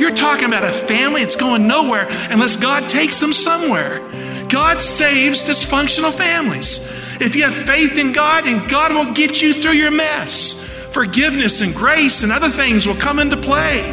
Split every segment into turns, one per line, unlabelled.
You're talking about a family that's going nowhere unless God takes them somewhere. God saves dysfunctional families. If you have faith in God, and God will get you through your mess. Forgiveness and grace and other things will come into play.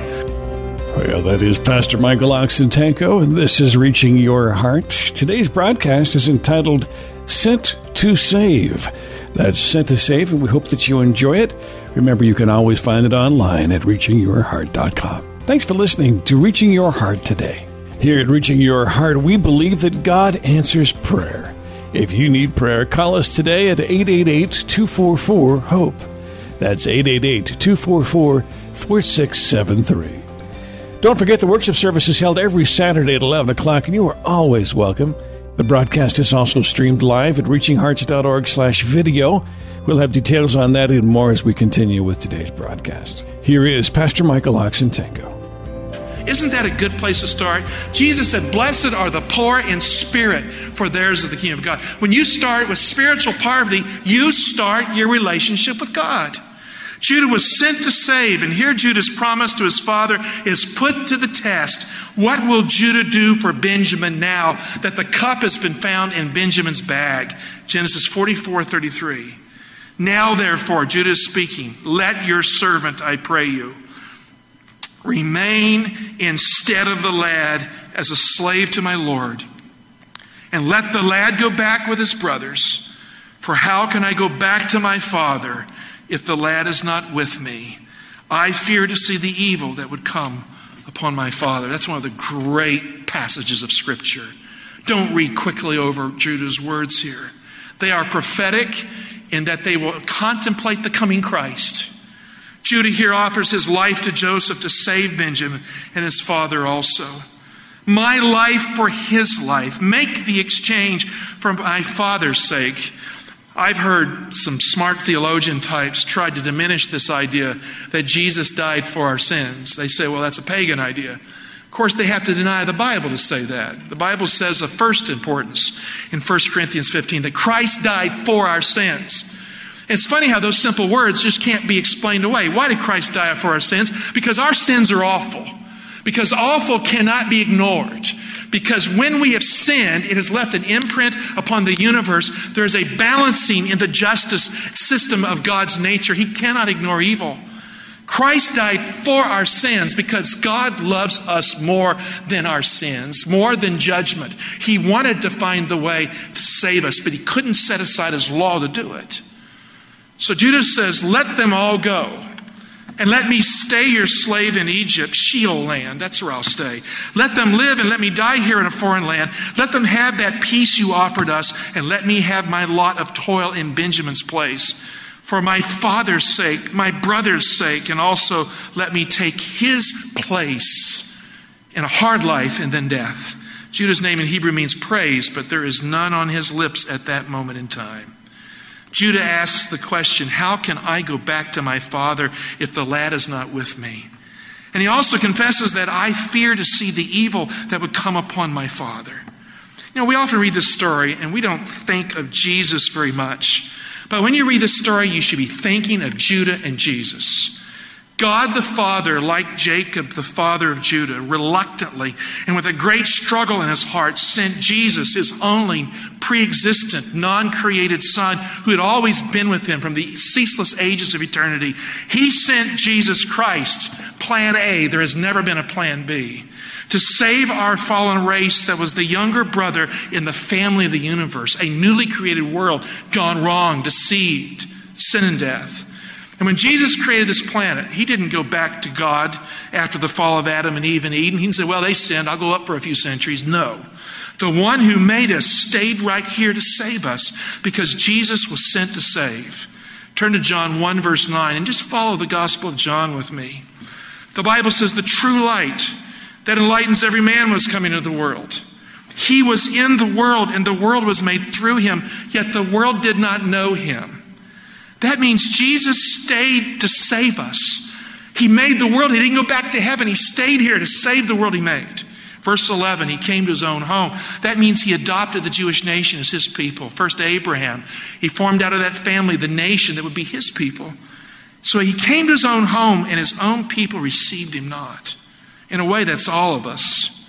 Well, that is Pastor Michael Oxentenko, and this is Reaching Your Heart. Today's broadcast is entitled Sent to Save. That's Sent to Save, and we hope that you enjoy it. Remember, you can always find it online at reachingyourheart.com. Thanks for listening to Reaching Your Heart today. Here at Reaching Your Heart, we believe that God answers prayer. If you need prayer, call us today at 888 244 HOPE. That's 888 244 4673. Don't forget the worship service is held every Saturday at 11 o'clock, and you are always welcome. The broadcast is also streamed live at reachinghearts.org slash video. We'll have details on that and more as we continue with today's broadcast. Here is Pastor Michael Oxentenko.
Isn't that a good place to start? Jesus said, Blessed are the poor in spirit, for theirs is the kingdom of God. When you start with spiritual poverty, you start your relationship with God. Judah was sent to save, and here Judah's promise to his father is put to the test. What will Judah do for Benjamin now that the cup has been found in Benjamin's bag? Genesis 44 33. Now, therefore, Judah is speaking, let your servant, I pray you, remain instead of the lad as a slave to my Lord. And let the lad go back with his brothers. For how can I go back to my father if the lad is not with me? I fear to see the evil that would come upon my father. That's one of the great passages of Scripture. Don't read quickly over Judah's words here. They are prophetic in that they will contemplate the coming Christ. Judah here offers his life to Joseph to save Benjamin and his father also. My life for his life. Make the exchange for my father's sake. I've heard some smart theologian types try to diminish this idea that Jesus died for our sins. They say, well, that's a pagan idea. Of course, they have to deny the Bible to say that. The Bible says of first importance in 1 Corinthians 15 that Christ died for our sins. It's funny how those simple words just can't be explained away. Why did Christ die for our sins? Because our sins are awful. Because awful cannot be ignored. Because when we have sinned, it has left an imprint upon the universe. There is a balancing in the justice system of God's nature. He cannot ignore evil. Christ died for our sins because God loves us more than our sins, more than judgment. He wanted to find the way to save us, but he couldn't set aside his law to do it. So Judah says, Let them all go. And let me stay your slave in Egypt, Sheol land. That's where I'll stay. Let them live and let me die here in a foreign land. Let them have that peace you offered us, and let me have my lot of toil in Benjamin's place. For my father's sake, my brother's sake, and also let me take his place in a hard life and then death. Judah's name in Hebrew means praise, but there is none on his lips at that moment in time. Judah asks the question, How can I go back to my father if the lad is not with me? And he also confesses that I fear to see the evil that would come upon my father. You know, we often read this story and we don't think of Jesus very much. But when you read this story, you should be thinking of Judah and Jesus. God the Father, like Jacob, the father of Judah, reluctantly and with a great struggle in his heart, sent Jesus, his only pre existent, non created Son, who had always been with him from the ceaseless ages of eternity. He sent Jesus Christ, plan A. There has never been a plan B. To save our fallen race that was the younger brother in the family of the universe, a newly created world gone wrong, deceived, sin and death. And when Jesus created this planet, he didn't go back to God after the fall of Adam and Eve in Eden. He didn't say, Well, they sinned, I'll go up for a few centuries. No. The one who made us stayed right here to save us because Jesus was sent to save. Turn to John 1, verse 9, and just follow the Gospel of John with me. The Bible says the true light that enlightens every man was coming into the world. He was in the world, and the world was made through him, yet the world did not know him. That means Jesus stayed to save us. He made the world. He didn't go back to heaven. He stayed here to save the world he made. Verse 11, he came to his own home. That means he adopted the Jewish nation as his people. First, Abraham. He formed out of that family the nation that would be his people. So he came to his own home, and his own people received him not. In a way, that's all of us.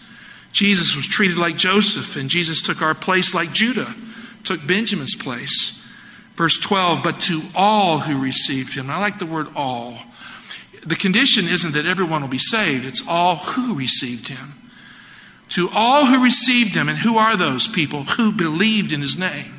Jesus was treated like Joseph, and Jesus took our place like Judah took Benjamin's place. Verse 12, but to all who received him. I like the word all. The condition isn't that everyone will be saved, it's all who received him. To all who received him, and who are those people who believed in his name?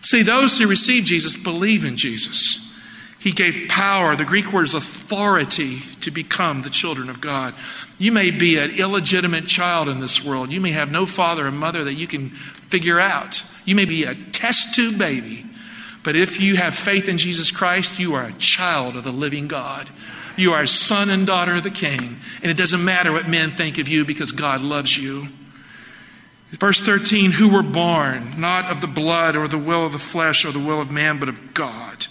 See, those who received Jesus believe in Jesus. He gave power, the Greek word is authority, to become the children of God. You may be an illegitimate child in this world. You may have no father or mother that you can figure out. You may be a test tube baby. But if you have faith in Jesus Christ, you are a child of the living God. You are a son and daughter of the King. And it doesn't matter what men think of you because God loves you. Verse 13, who were born not of the blood or the will of the flesh or the will of man, but of God.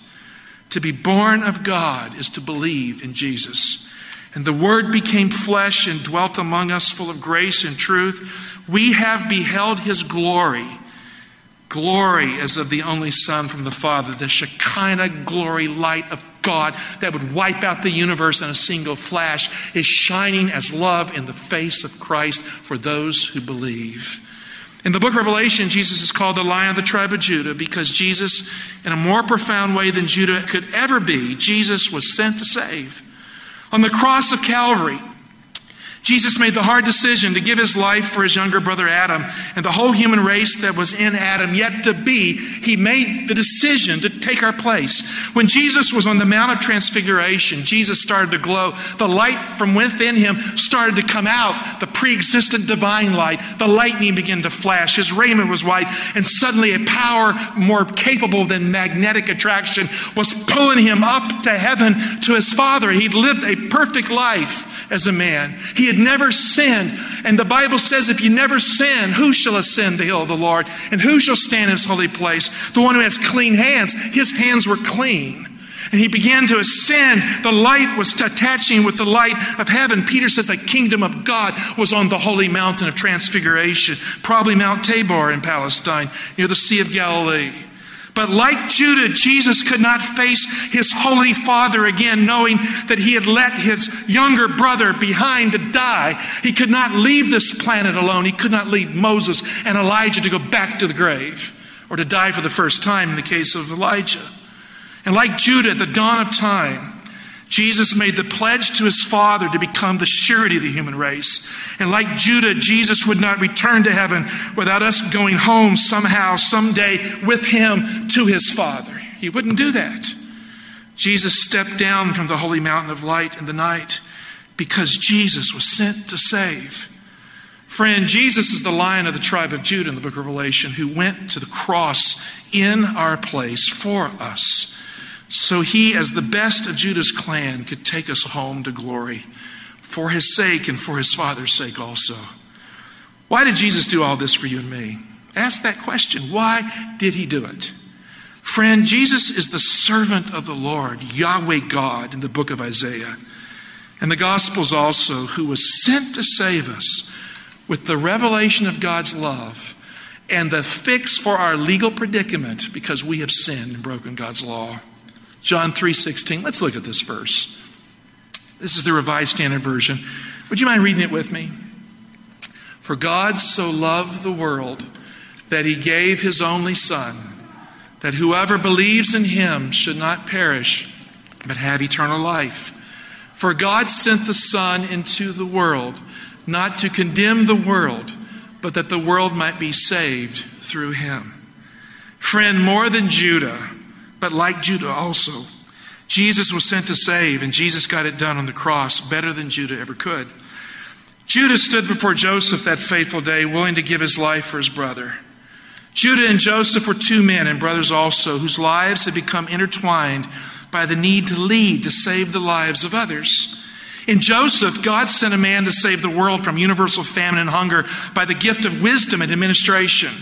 To be born of God is to believe in Jesus. And the Word became flesh and dwelt among us, full of grace and truth. We have beheld His glory glory as of the only Son from the Father, the Shekinah glory light of God that would wipe out the universe in a single flash, is shining as love in the face of Christ for those who believe. In the book of Revelation, Jesus is called the Lion of the tribe of Judah because Jesus, in a more profound way than Judah could ever be, Jesus was sent to save. On the cross of Calvary, Jesus made the hard decision to give his life for his younger brother Adam and the whole human race that was in Adam yet to be. He made the decision to take our place. When Jesus was on the Mount of Transfiguration, Jesus started to glow. The light from within him started to come out, the pre existent divine light. The lightning began to flash. His raiment was white, and suddenly a power more capable than magnetic attraction was pulling him up to heaven to his Father. He'd lived a perfect life as a man. He had had never sinned. And the Bible says, if you never sin, who shall ascend the hill of the Lord? And who shall stand in his holy place? The one who has clean hands. His hands were clean. And he began to ascend. The light was attaching with the light of heaven. Peter says the kingdom of God was on the holy mountain of transfiguration, probably Mount Tabor in Palestine, near the Sea of Galilee. But like Judah, Jesus could not face his holy father again, knowing that he had let his younger brother behind to die. He could not leave this planet alone. He could not leave Moses and Elijah to go back to the grave or to die for the first time in the case of Elijah. And like Judah at the dawn of time, Jesus made the pledge to his Father to become the surety of the human race. And like Judah, Jesus would not return to heaven without us going home somehow, someday with him to his Father. He wouldn't do that. Jesus stepped down from the holy mountain of light in the night because Jesus was sent to save. Friend, Jesus is the lion of the tribe of Judah in the book of Revelation who went to the cross in our place for us so he, as the best of Judah's clan, could take us home to glory for his sake and for his father's sake also. Why did Jesus do all this for you and me? Ask that question. Why did he do it? Friend, Jesus is the servant of the Lord, Yahweh God, in the book of Isaiah. And the Gospels also, who was sent to save us with the revelation of God's love and the fix for our legal predicament because we have sinned and broken God's law. John 3:16. Let's look at this verse. This is the Revised Standard Version. Would you mind reading it with me? For God so loved the world that he gave his only son that whoever believes in him should not perish but have eternal life. For God sent the son into the world not to condemn the world but that the world might be saved through him. Friend, more than Judah, but like Judah also, Jesus was sent to save, and Jesus got it done on the cross better than Judah ever could. Judah stood before Joseph that fateful day, willing to give his life for his brother. Judah and Joseph were two men and brothers also, whose lives had become intertwined by the need to lead to save the lives of others. In Joseph, God sent a man to save the world from universal famine and hunger by the gift of wisdom and administration.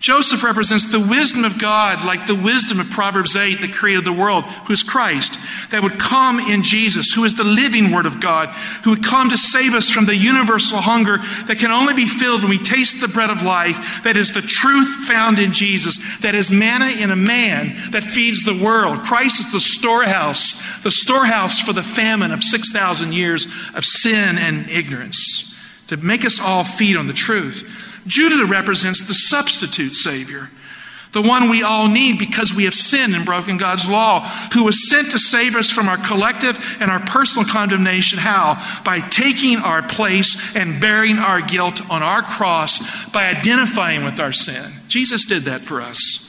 Joseph represents the wisdom of God, like the wisdom of Proverbs 8 that created the world, who is Christ, that would come in Jesus, who is the living Word of God, who would come to save us from the universal hunger that can only be filled when we taste the bread of life, that is the truth found in Jesus, that is manna in a man that feeds the world. Christ is the storehouse, the storehouse for the famine of 6,000 years of sin and ignorance, to make us all feed on the truth. Judah represents the substitute Savior, the one we all need because we have sinned and broken God's law, who was sent to save us from our collective and our personal condemnation. How? By taking our place and bearing our guilt on our cross by identifying with our sin. Jesus did that for us.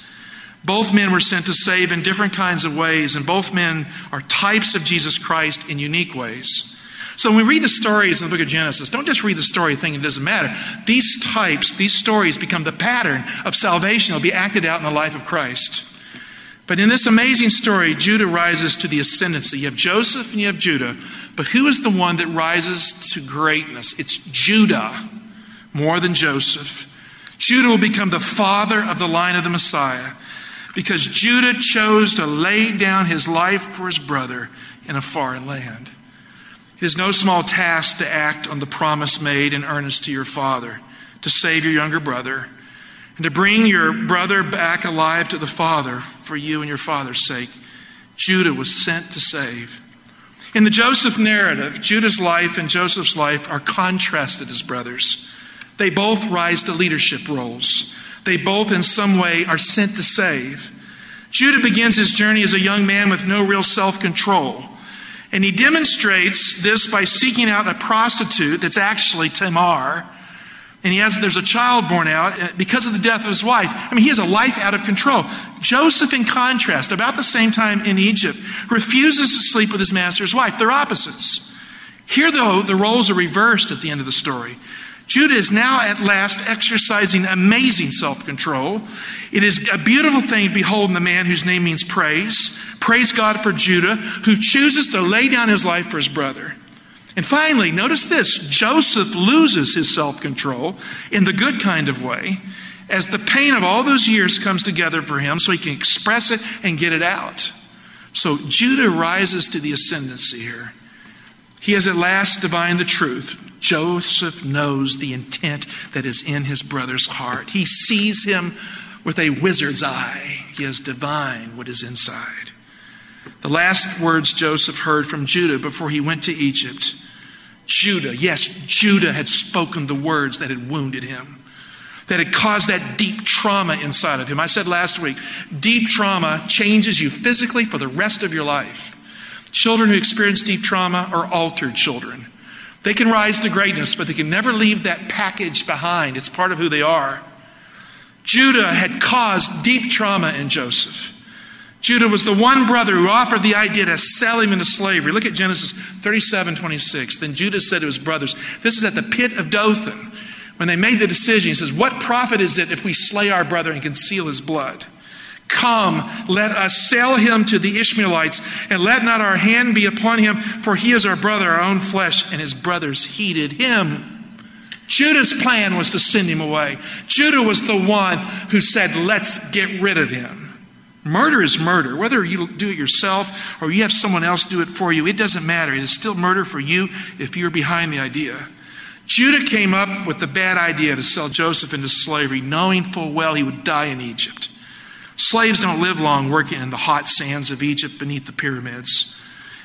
Both men were sent to save in different kinds of ways, and both men are types of Jesus Christ in unique ways. So when we read the stories in the book of Genesis, don't just read the story thinking it doesn't matter. These types, these stories become the pattern of salvation that will be acted out in the life of Christ. But in this amazing story, Judah rises to the ascendancy. You have Joseph and you have Judah. But who is the one that rises to greatness? It's Judah more than Joseph. Judah will become the father of the line of the Messiah because Judah chose to lay down his life for his brother in a foreign land. It is no small task to act on the promise made in earnest to your father, to save your younger brother, and to bring your brother back alive to the father for you and your father's sake. Judah was sent to save. In the Joseph narrative, Judah's life and Joseph's life are contrasted as brothers. They both rise to leadership roles. They both, in some way, are sent to save. Judah begins his journey as a young man with no real self control. And he demonstrates this by seeking out a prostitute that's actually Tamar. And he has, there's a child born out uh, because of the death of his wife. I mean, he has a life out of control. Joseph, in contrast, about the same time in Egypt, refuses to sleep with his master's wife. They're opposites. Here, though, the roles are reversed at the end of the story. Judah is now at last exercising amazing self control. It is a beautiful thing to behold in the man whose name means praise. Praise God for Judah, who chooses to lay down his life for his brother. And finally, notice this Joseph loses his self control in the good kind of way as the pain of all those years comes together for him so he can express it and get it out. So Judah rises to the ascendancy here. He has at last divined the truth. Joseph knows the intent that is in his brother's heart. He sees him with a wizard's eye. He has divined what is inside. The last words Joseph heard from Judah before he went to Egypt Judah, yes, Judah had spoken the words that had wounded him, that had caused that deep trauma inside of him. I said last week, deep trauma changes you physically for the rest of your life. Children who experience deep trauma are altered children. They can rise to greatness, but they can never leave that package behind. It's part of who they are. Judah had caused deep trauma in Joseph. Judah was the one brother who offered the idea to sell him into slavery. Look at Genesis 37 26. Then Judah said to his brothers, This is at the pit of Dothan. When they made the decision, he says, What profit is it if we slay our brother and conceal his blood? Come, let us sell him to the Ishmaelites, and let not our hand be upon him, for he is our brother, our own flesh. And his brothers heeded him. Judah's plan was to send him away. Judah was the one who said, Let's get rid of him. Murder is murder. Whether you do it yourself or you have someone else do it for you, it doesn't matter. It is still murder for you if you're behind the idea. Judah came up with the bad idea to sell Joseph into slavery, knowing full well he would die in Egypt. Slaves don't live long working in the hot sands of Egypt beneath the pyramids.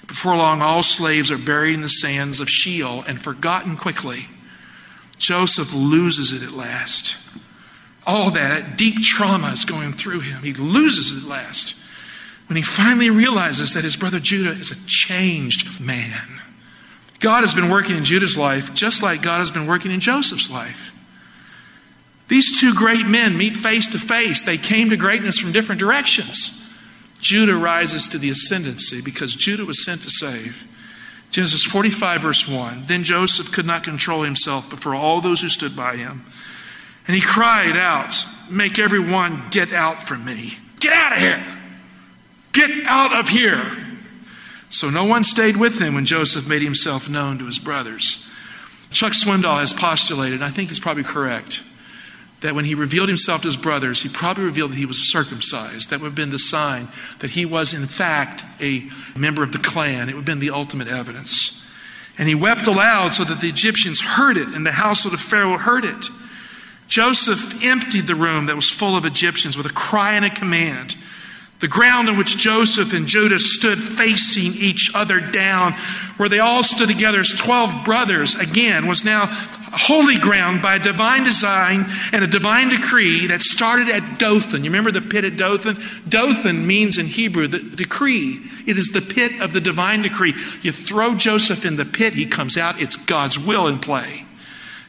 Before long, all slaves are buried in the sands of Sheol and forgotten quickly. Joseph loses it at last. All that deep trauma is going through him. He loses it at last when he finally realizes that his brother Judah is a changed man. God has been working in Judah's life just like God has been working in Joseph's life. These two great men meet face to face. They came to greatness from different directions. Judah rises to the ascendancy because Judah was sent to save. Genesis 45, verse 1. Then Joseph could not control himself before all those who stood by him. And he cried out, Make everyone get out from me. Get out of here! Get out of here! So no one stayed with him when Joseph made himself known to his brothers. Chuck Swindoll has postulated, and I think he's probably correct, that when he revealed himself to his brothers, he probably revealed that he was circumcised. That would have been the sign that he was, in fact, a member of the clan. It would have been the ultimate evidence. And he wept aloud so that the Egyptians heard it, and the household of Pharaoh heard it. Joseph emptied the room that was full of Egyptians with a cry and a command. The ground on which Joseph and Judah stood facing each other down, where they all stood together as 12 brothers, again, was now holy ground by a divine design and a divine decree that started at Dothan. You remember the pit at Dothan? Dothan means in Hebrew the decree. It is the pit of the divine decree. You throw Joseph in the pit, he comes out. It's God's will in play.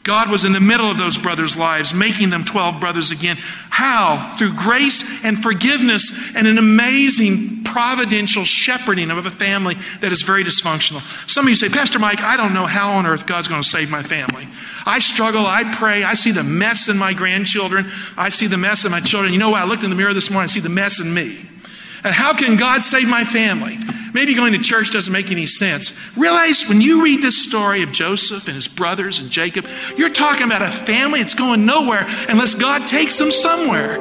God was in the middle of those brothers' lives, making them 12 brothers again. How? Through grace and forgiveness and an amazing providential shepherding of a family that is very dysfunctional. Some of you say, Pastor Mike, I don't know how on earth God's going to save my family. I struggle, I pray, I see the mess in my grandchildren, I see the mess in my children. You know what? I looked in the mirror this morning, I see the mess in me. And how can God save my family? Maybe going to church doesn't make any sense. Realize when you read this story of Joseph and his brothers and Jacob, you're talking about a family that's going nowhere unless God takes them somewhere.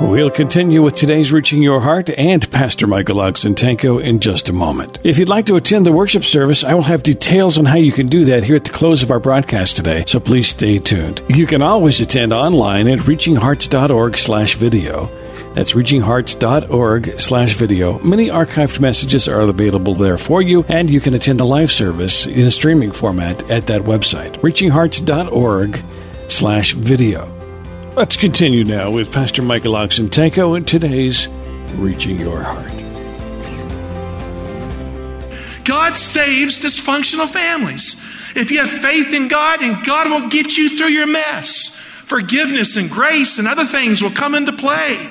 We'll continue with today's Reaching Your Heart and Pastor Michael Oxentenko in just a moment. If you'd like to attend the worship service, I will have details on how you can do that here at the close of our broadcast today, so please stay tuned. You can always attend online at reachinghearts.org slash video. That's reachinghearts.org slash video. Many archived messages are available there for you, and you can attend a live service in a streaming format at that website, reachinghearts.org slash video. Let's continue now with Pastor Michael Oxentenko and today's Reaching Your Heart.
God saves dysfunctional families. If you have faith in God, and God will get you through your mess. Forgiveness and grace and other things will come into play.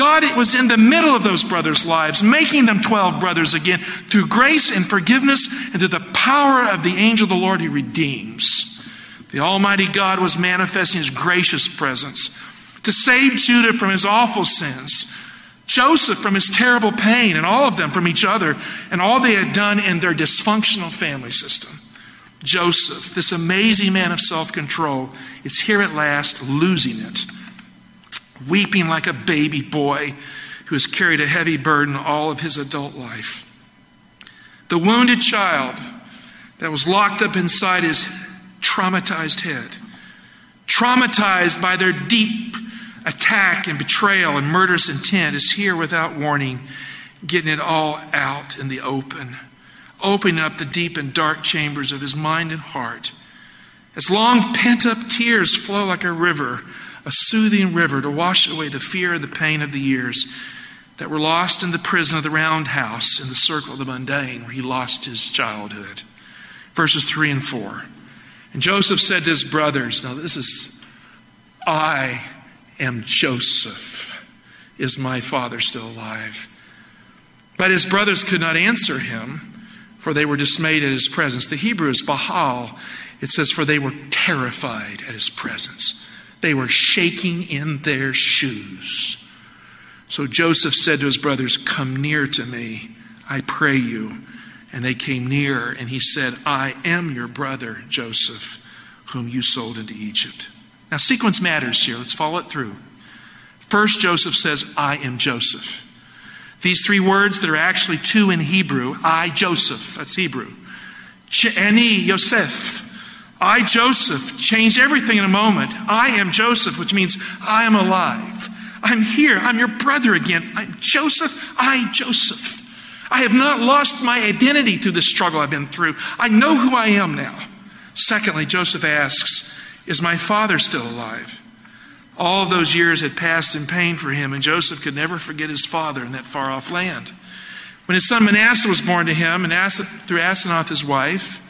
God it was in the middle of those brothers' lives, making them 12 brothers again through grace and forgiveness and through the power of the angel of the Lord, who redeems. The Almighty God was manifesting his gracious presence to save Judah from his awful sins, Joseph from his terrible pain, and all of them from each other and all they had done in their dysfunctional family system. Joseph, this amazing man of self control, is here at last losing it weeping like a baby boy who has carried a heavy burden all of his adult life. The wounded child that was locked up inside his traumatized head, traumatized by their deep attack and betrayal and murderous intent, is here without warning, getting it all out in the open, opening up the deep and dark chambers of his mind and heart. As long pent up tears flow like a river, a soothing river to wash away the fear and the pain of the years that were lost in the prison of the roundhouse in the circle of the mundane where he lost his childhood. Verses 3 and 4. And Joseph said to his brothers, Now this is, I am Joseph. Is my father still alive? But his brothers could not answer him, for they were dismayed at his presence. The Hebrew is Bahal. It says, For they were terrified at his presence. They were shaking in their shoes. So Joseph said to his brothers, Come near to me, I pray you. And they came near, and he said, I am your brother, Joseph, whom you sold into Egypt. Now, sequence matters here. Let's follow it through. First, Joseph says, I am Joseph. These three words that are actually two in Hebrew, I, Joseph, that's Hebrew. Ani, Yosef, I, Joseph, changed everything in a moment. I am Joseph, which means I am alive. I'm here. I'm your brother again. I'm Joseph. I, Joseph. I have not lost my identity through the struggle I've been through. I know who I am now. Secondly, Joseph asks, Is my father still alive? All those years had passed in pain for him, and Joseph could never forget his father in that far off land. When his son Manasseh was born to him, and through Asenath, his wife,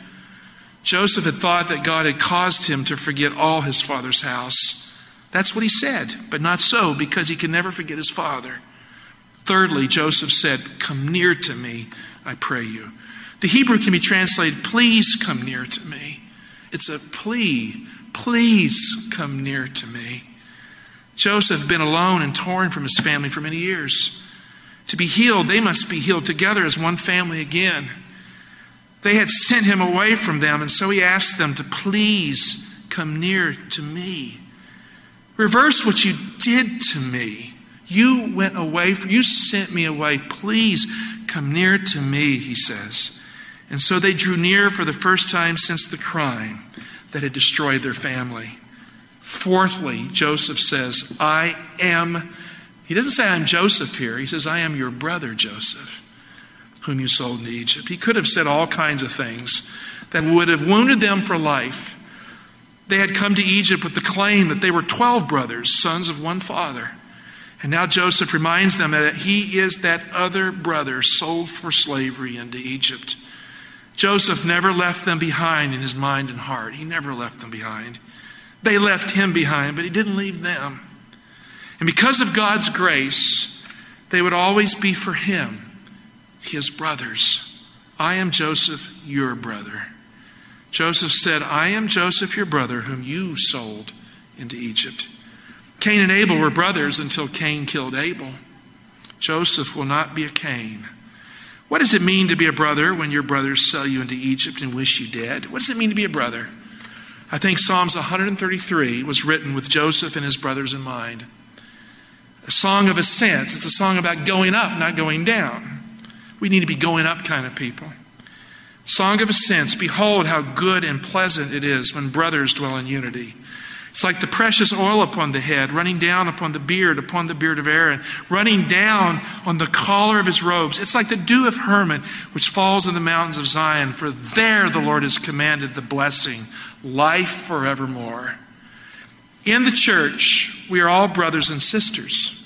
Joseph had thought that God had caused him to forget all his father's house. That's what he said, but not so because he can never forget his father. Thirdly, Joseph said, Come near to me, I pray you. The Hebrew can be translated, Please come near to me. It's a plea Please come near to me. Joseph had been alone and torn from his family for many years. To be healed, they must be healed together as one family again. They had sent him away from them, and so he asked them to please come near to me. Reverse what you did to me. You went away, you sent me away. Please come near to me, he says. And so they drew near for the first time since the crime that had destroyed their family. Fourthly, Joseph says, I am, he doesn't say I'm Joseph here. He says, I am your brother Joseph, whom you sold into Egypt. He could have said all kinds of things that would have wounded them for life. They had come to Egypt with the claim that they were 12 brothers, sons of one father. And now Joseph reminds them that he is that other brother sold for slavery into Egypt. Joseph never left them behind in his mind and heart. He never left them behind. They left him behind, but he didn't leave them. And because of God's grace, they would always be for him, his brothers. I am Joseph, your brother. Joseph said, I am Joseph, your brother, whom you sold into Egypt. Cain and Abel were brothers until Cain killed Abel. Joseph will not be a Cain. What does it mean to be a brother when your brothers sell you into Egypt and wish you dead? What does it mean to be a brother? I think Psalms 133 was written with Joseph and his brothers in mind. A song of ascents. It's a song about going up, not going down. We need to be going up kind of people. Song of ascents. Behold, how good and pleasant it is when brothers dwell in unity. It's like the precious oil upon the head, running down upon the beard, upon the beard of Aaron, running down on the collar of his robes. It's like the dew of Hermon, which falls in the mountains of Zion, for there the Lord has commanded the blessing, life forevermore. In the church, we are all brothers and sisters.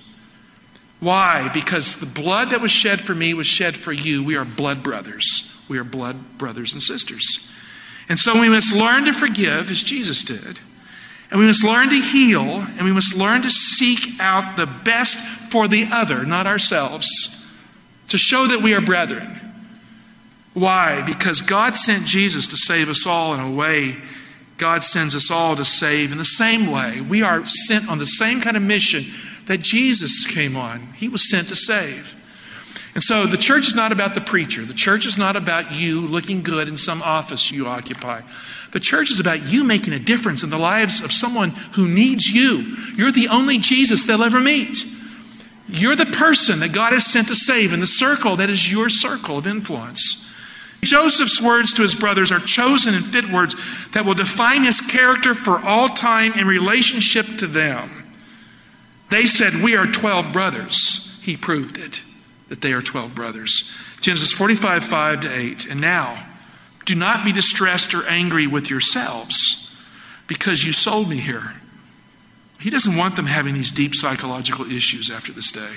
Why? Because the blood that was shed for me was shed for you. We are blood brothers. We are blood brothers and sisters. And so we must learn to forgive as Jesus did. And we must learn to heal, and we must learn to seek out the best for the other, not ourselves, to show that we are brethren. Why? Because God sent Jesus to save us all in a way God sends us all to save in the same way. We are sent on the same kind of mission that Jesus came on. He was sent to save. And so the church is not about the preacher. The church is not about you looking good in some office you occupy. The church is about you making a difference in the lives of someone who needs you. You're the only Jesus they'll ever meet. You're the person that God has sent to save in the circle that is your circle of influence. Joseph's words to his brothers are chosen and fit words that will define his character for all time in relationship to them. They said, We are 12 brothers. He proved it, that they are 12 brothers. Genesis 45, 5 to 8. And now, do not be distressed or angry with yourselves because you sold me here. He doesn't want them having these deep psychological issues after this day.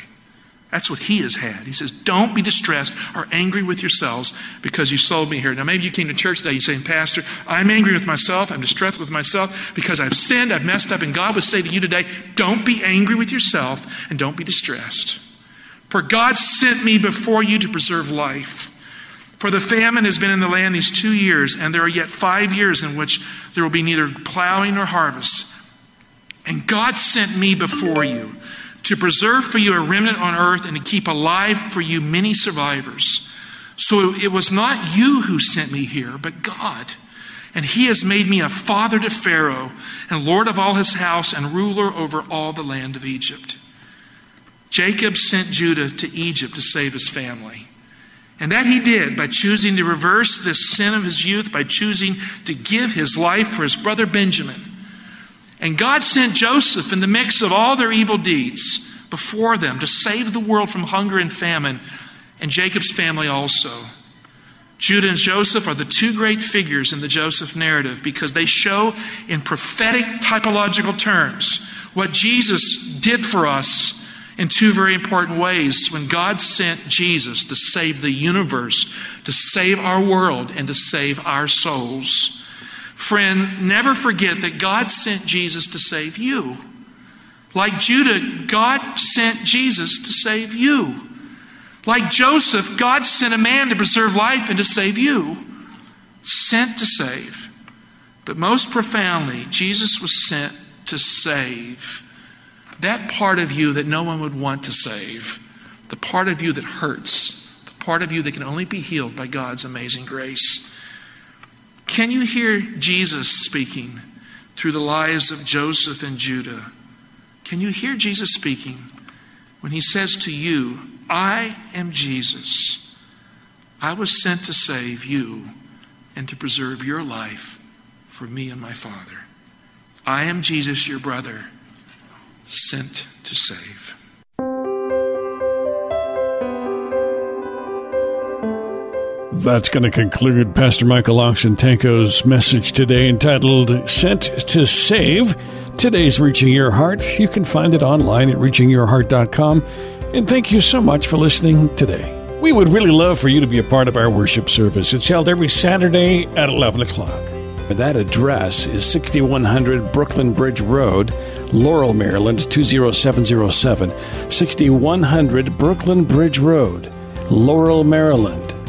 That's what he has had. He says, Don't be distressed or angry with yourselves because you sold me here. Now, maybe you came to church today, you're saying, Pastor, I'm angry with myself, I'm distressed with myself because I've sinned, I've messed up, and God would say to you today, Don't be angry with yourself and don't be distressed. For God sent me before you to preserve life. For the famine has been in the land these two years, and there are yet five years in which there will be neither plowing nor harvest. And God sent me before you to preserve for you a remnant on earth and to keep alive for you many survivors. So it was not you who sent me here, but God. And he has made me a father to Pharaoh, and lord of all his house, and ruler over all the land of Egypt. Jacob sent Judah to Egypt to save his family. And that he did by choosing to reverse this sin of his youth, by choosing to give his life for his brother Benjamin. And God sent Joseph in the mix of all their evil deeds before them to save the world from hunger and famine, and Jacob's family also. Judah and Joseph are the two great figures in the Joseph narrative because they show in prophetic typological terms what Jesus did for us in two very important ways when God sent Jesus to save the universe, to save our world, and to save our souls. Friend, never forget that God sent Jesus to save you. Like Judah, God sent Jesus to save you. Like Joseph, God sent a man to preserve life and to save you. Sent to save. But most profoundly, Jesus was sent to save that part of you that no one would want to save, the part of you that hurts, the part of you that can only be healed by God's amazing grace. Can you hear Jesus speaking through the lives of Joseph and Judah? Can you hear Jesus speaking when he says to you, I am Jesus? I was sent to save you and to preserve your life for me and my Father. I am Jesus, your brother, sent to save.
That's going to conclude Pastor Michael Oxentenko's message today entitled Sent to Save. Today's Reaching Your Heart. You can find it online at reachingyourheart.com. And thank you so much for listening today. We would really love for you to be a part of our worship service. It's held every Saturday at 11 o'clock. That address is 6100 Brooklyn Bridge Road, Laurel, Maryland 20707. 6100 Brooklyn Bridge Road, Laurel, Maryland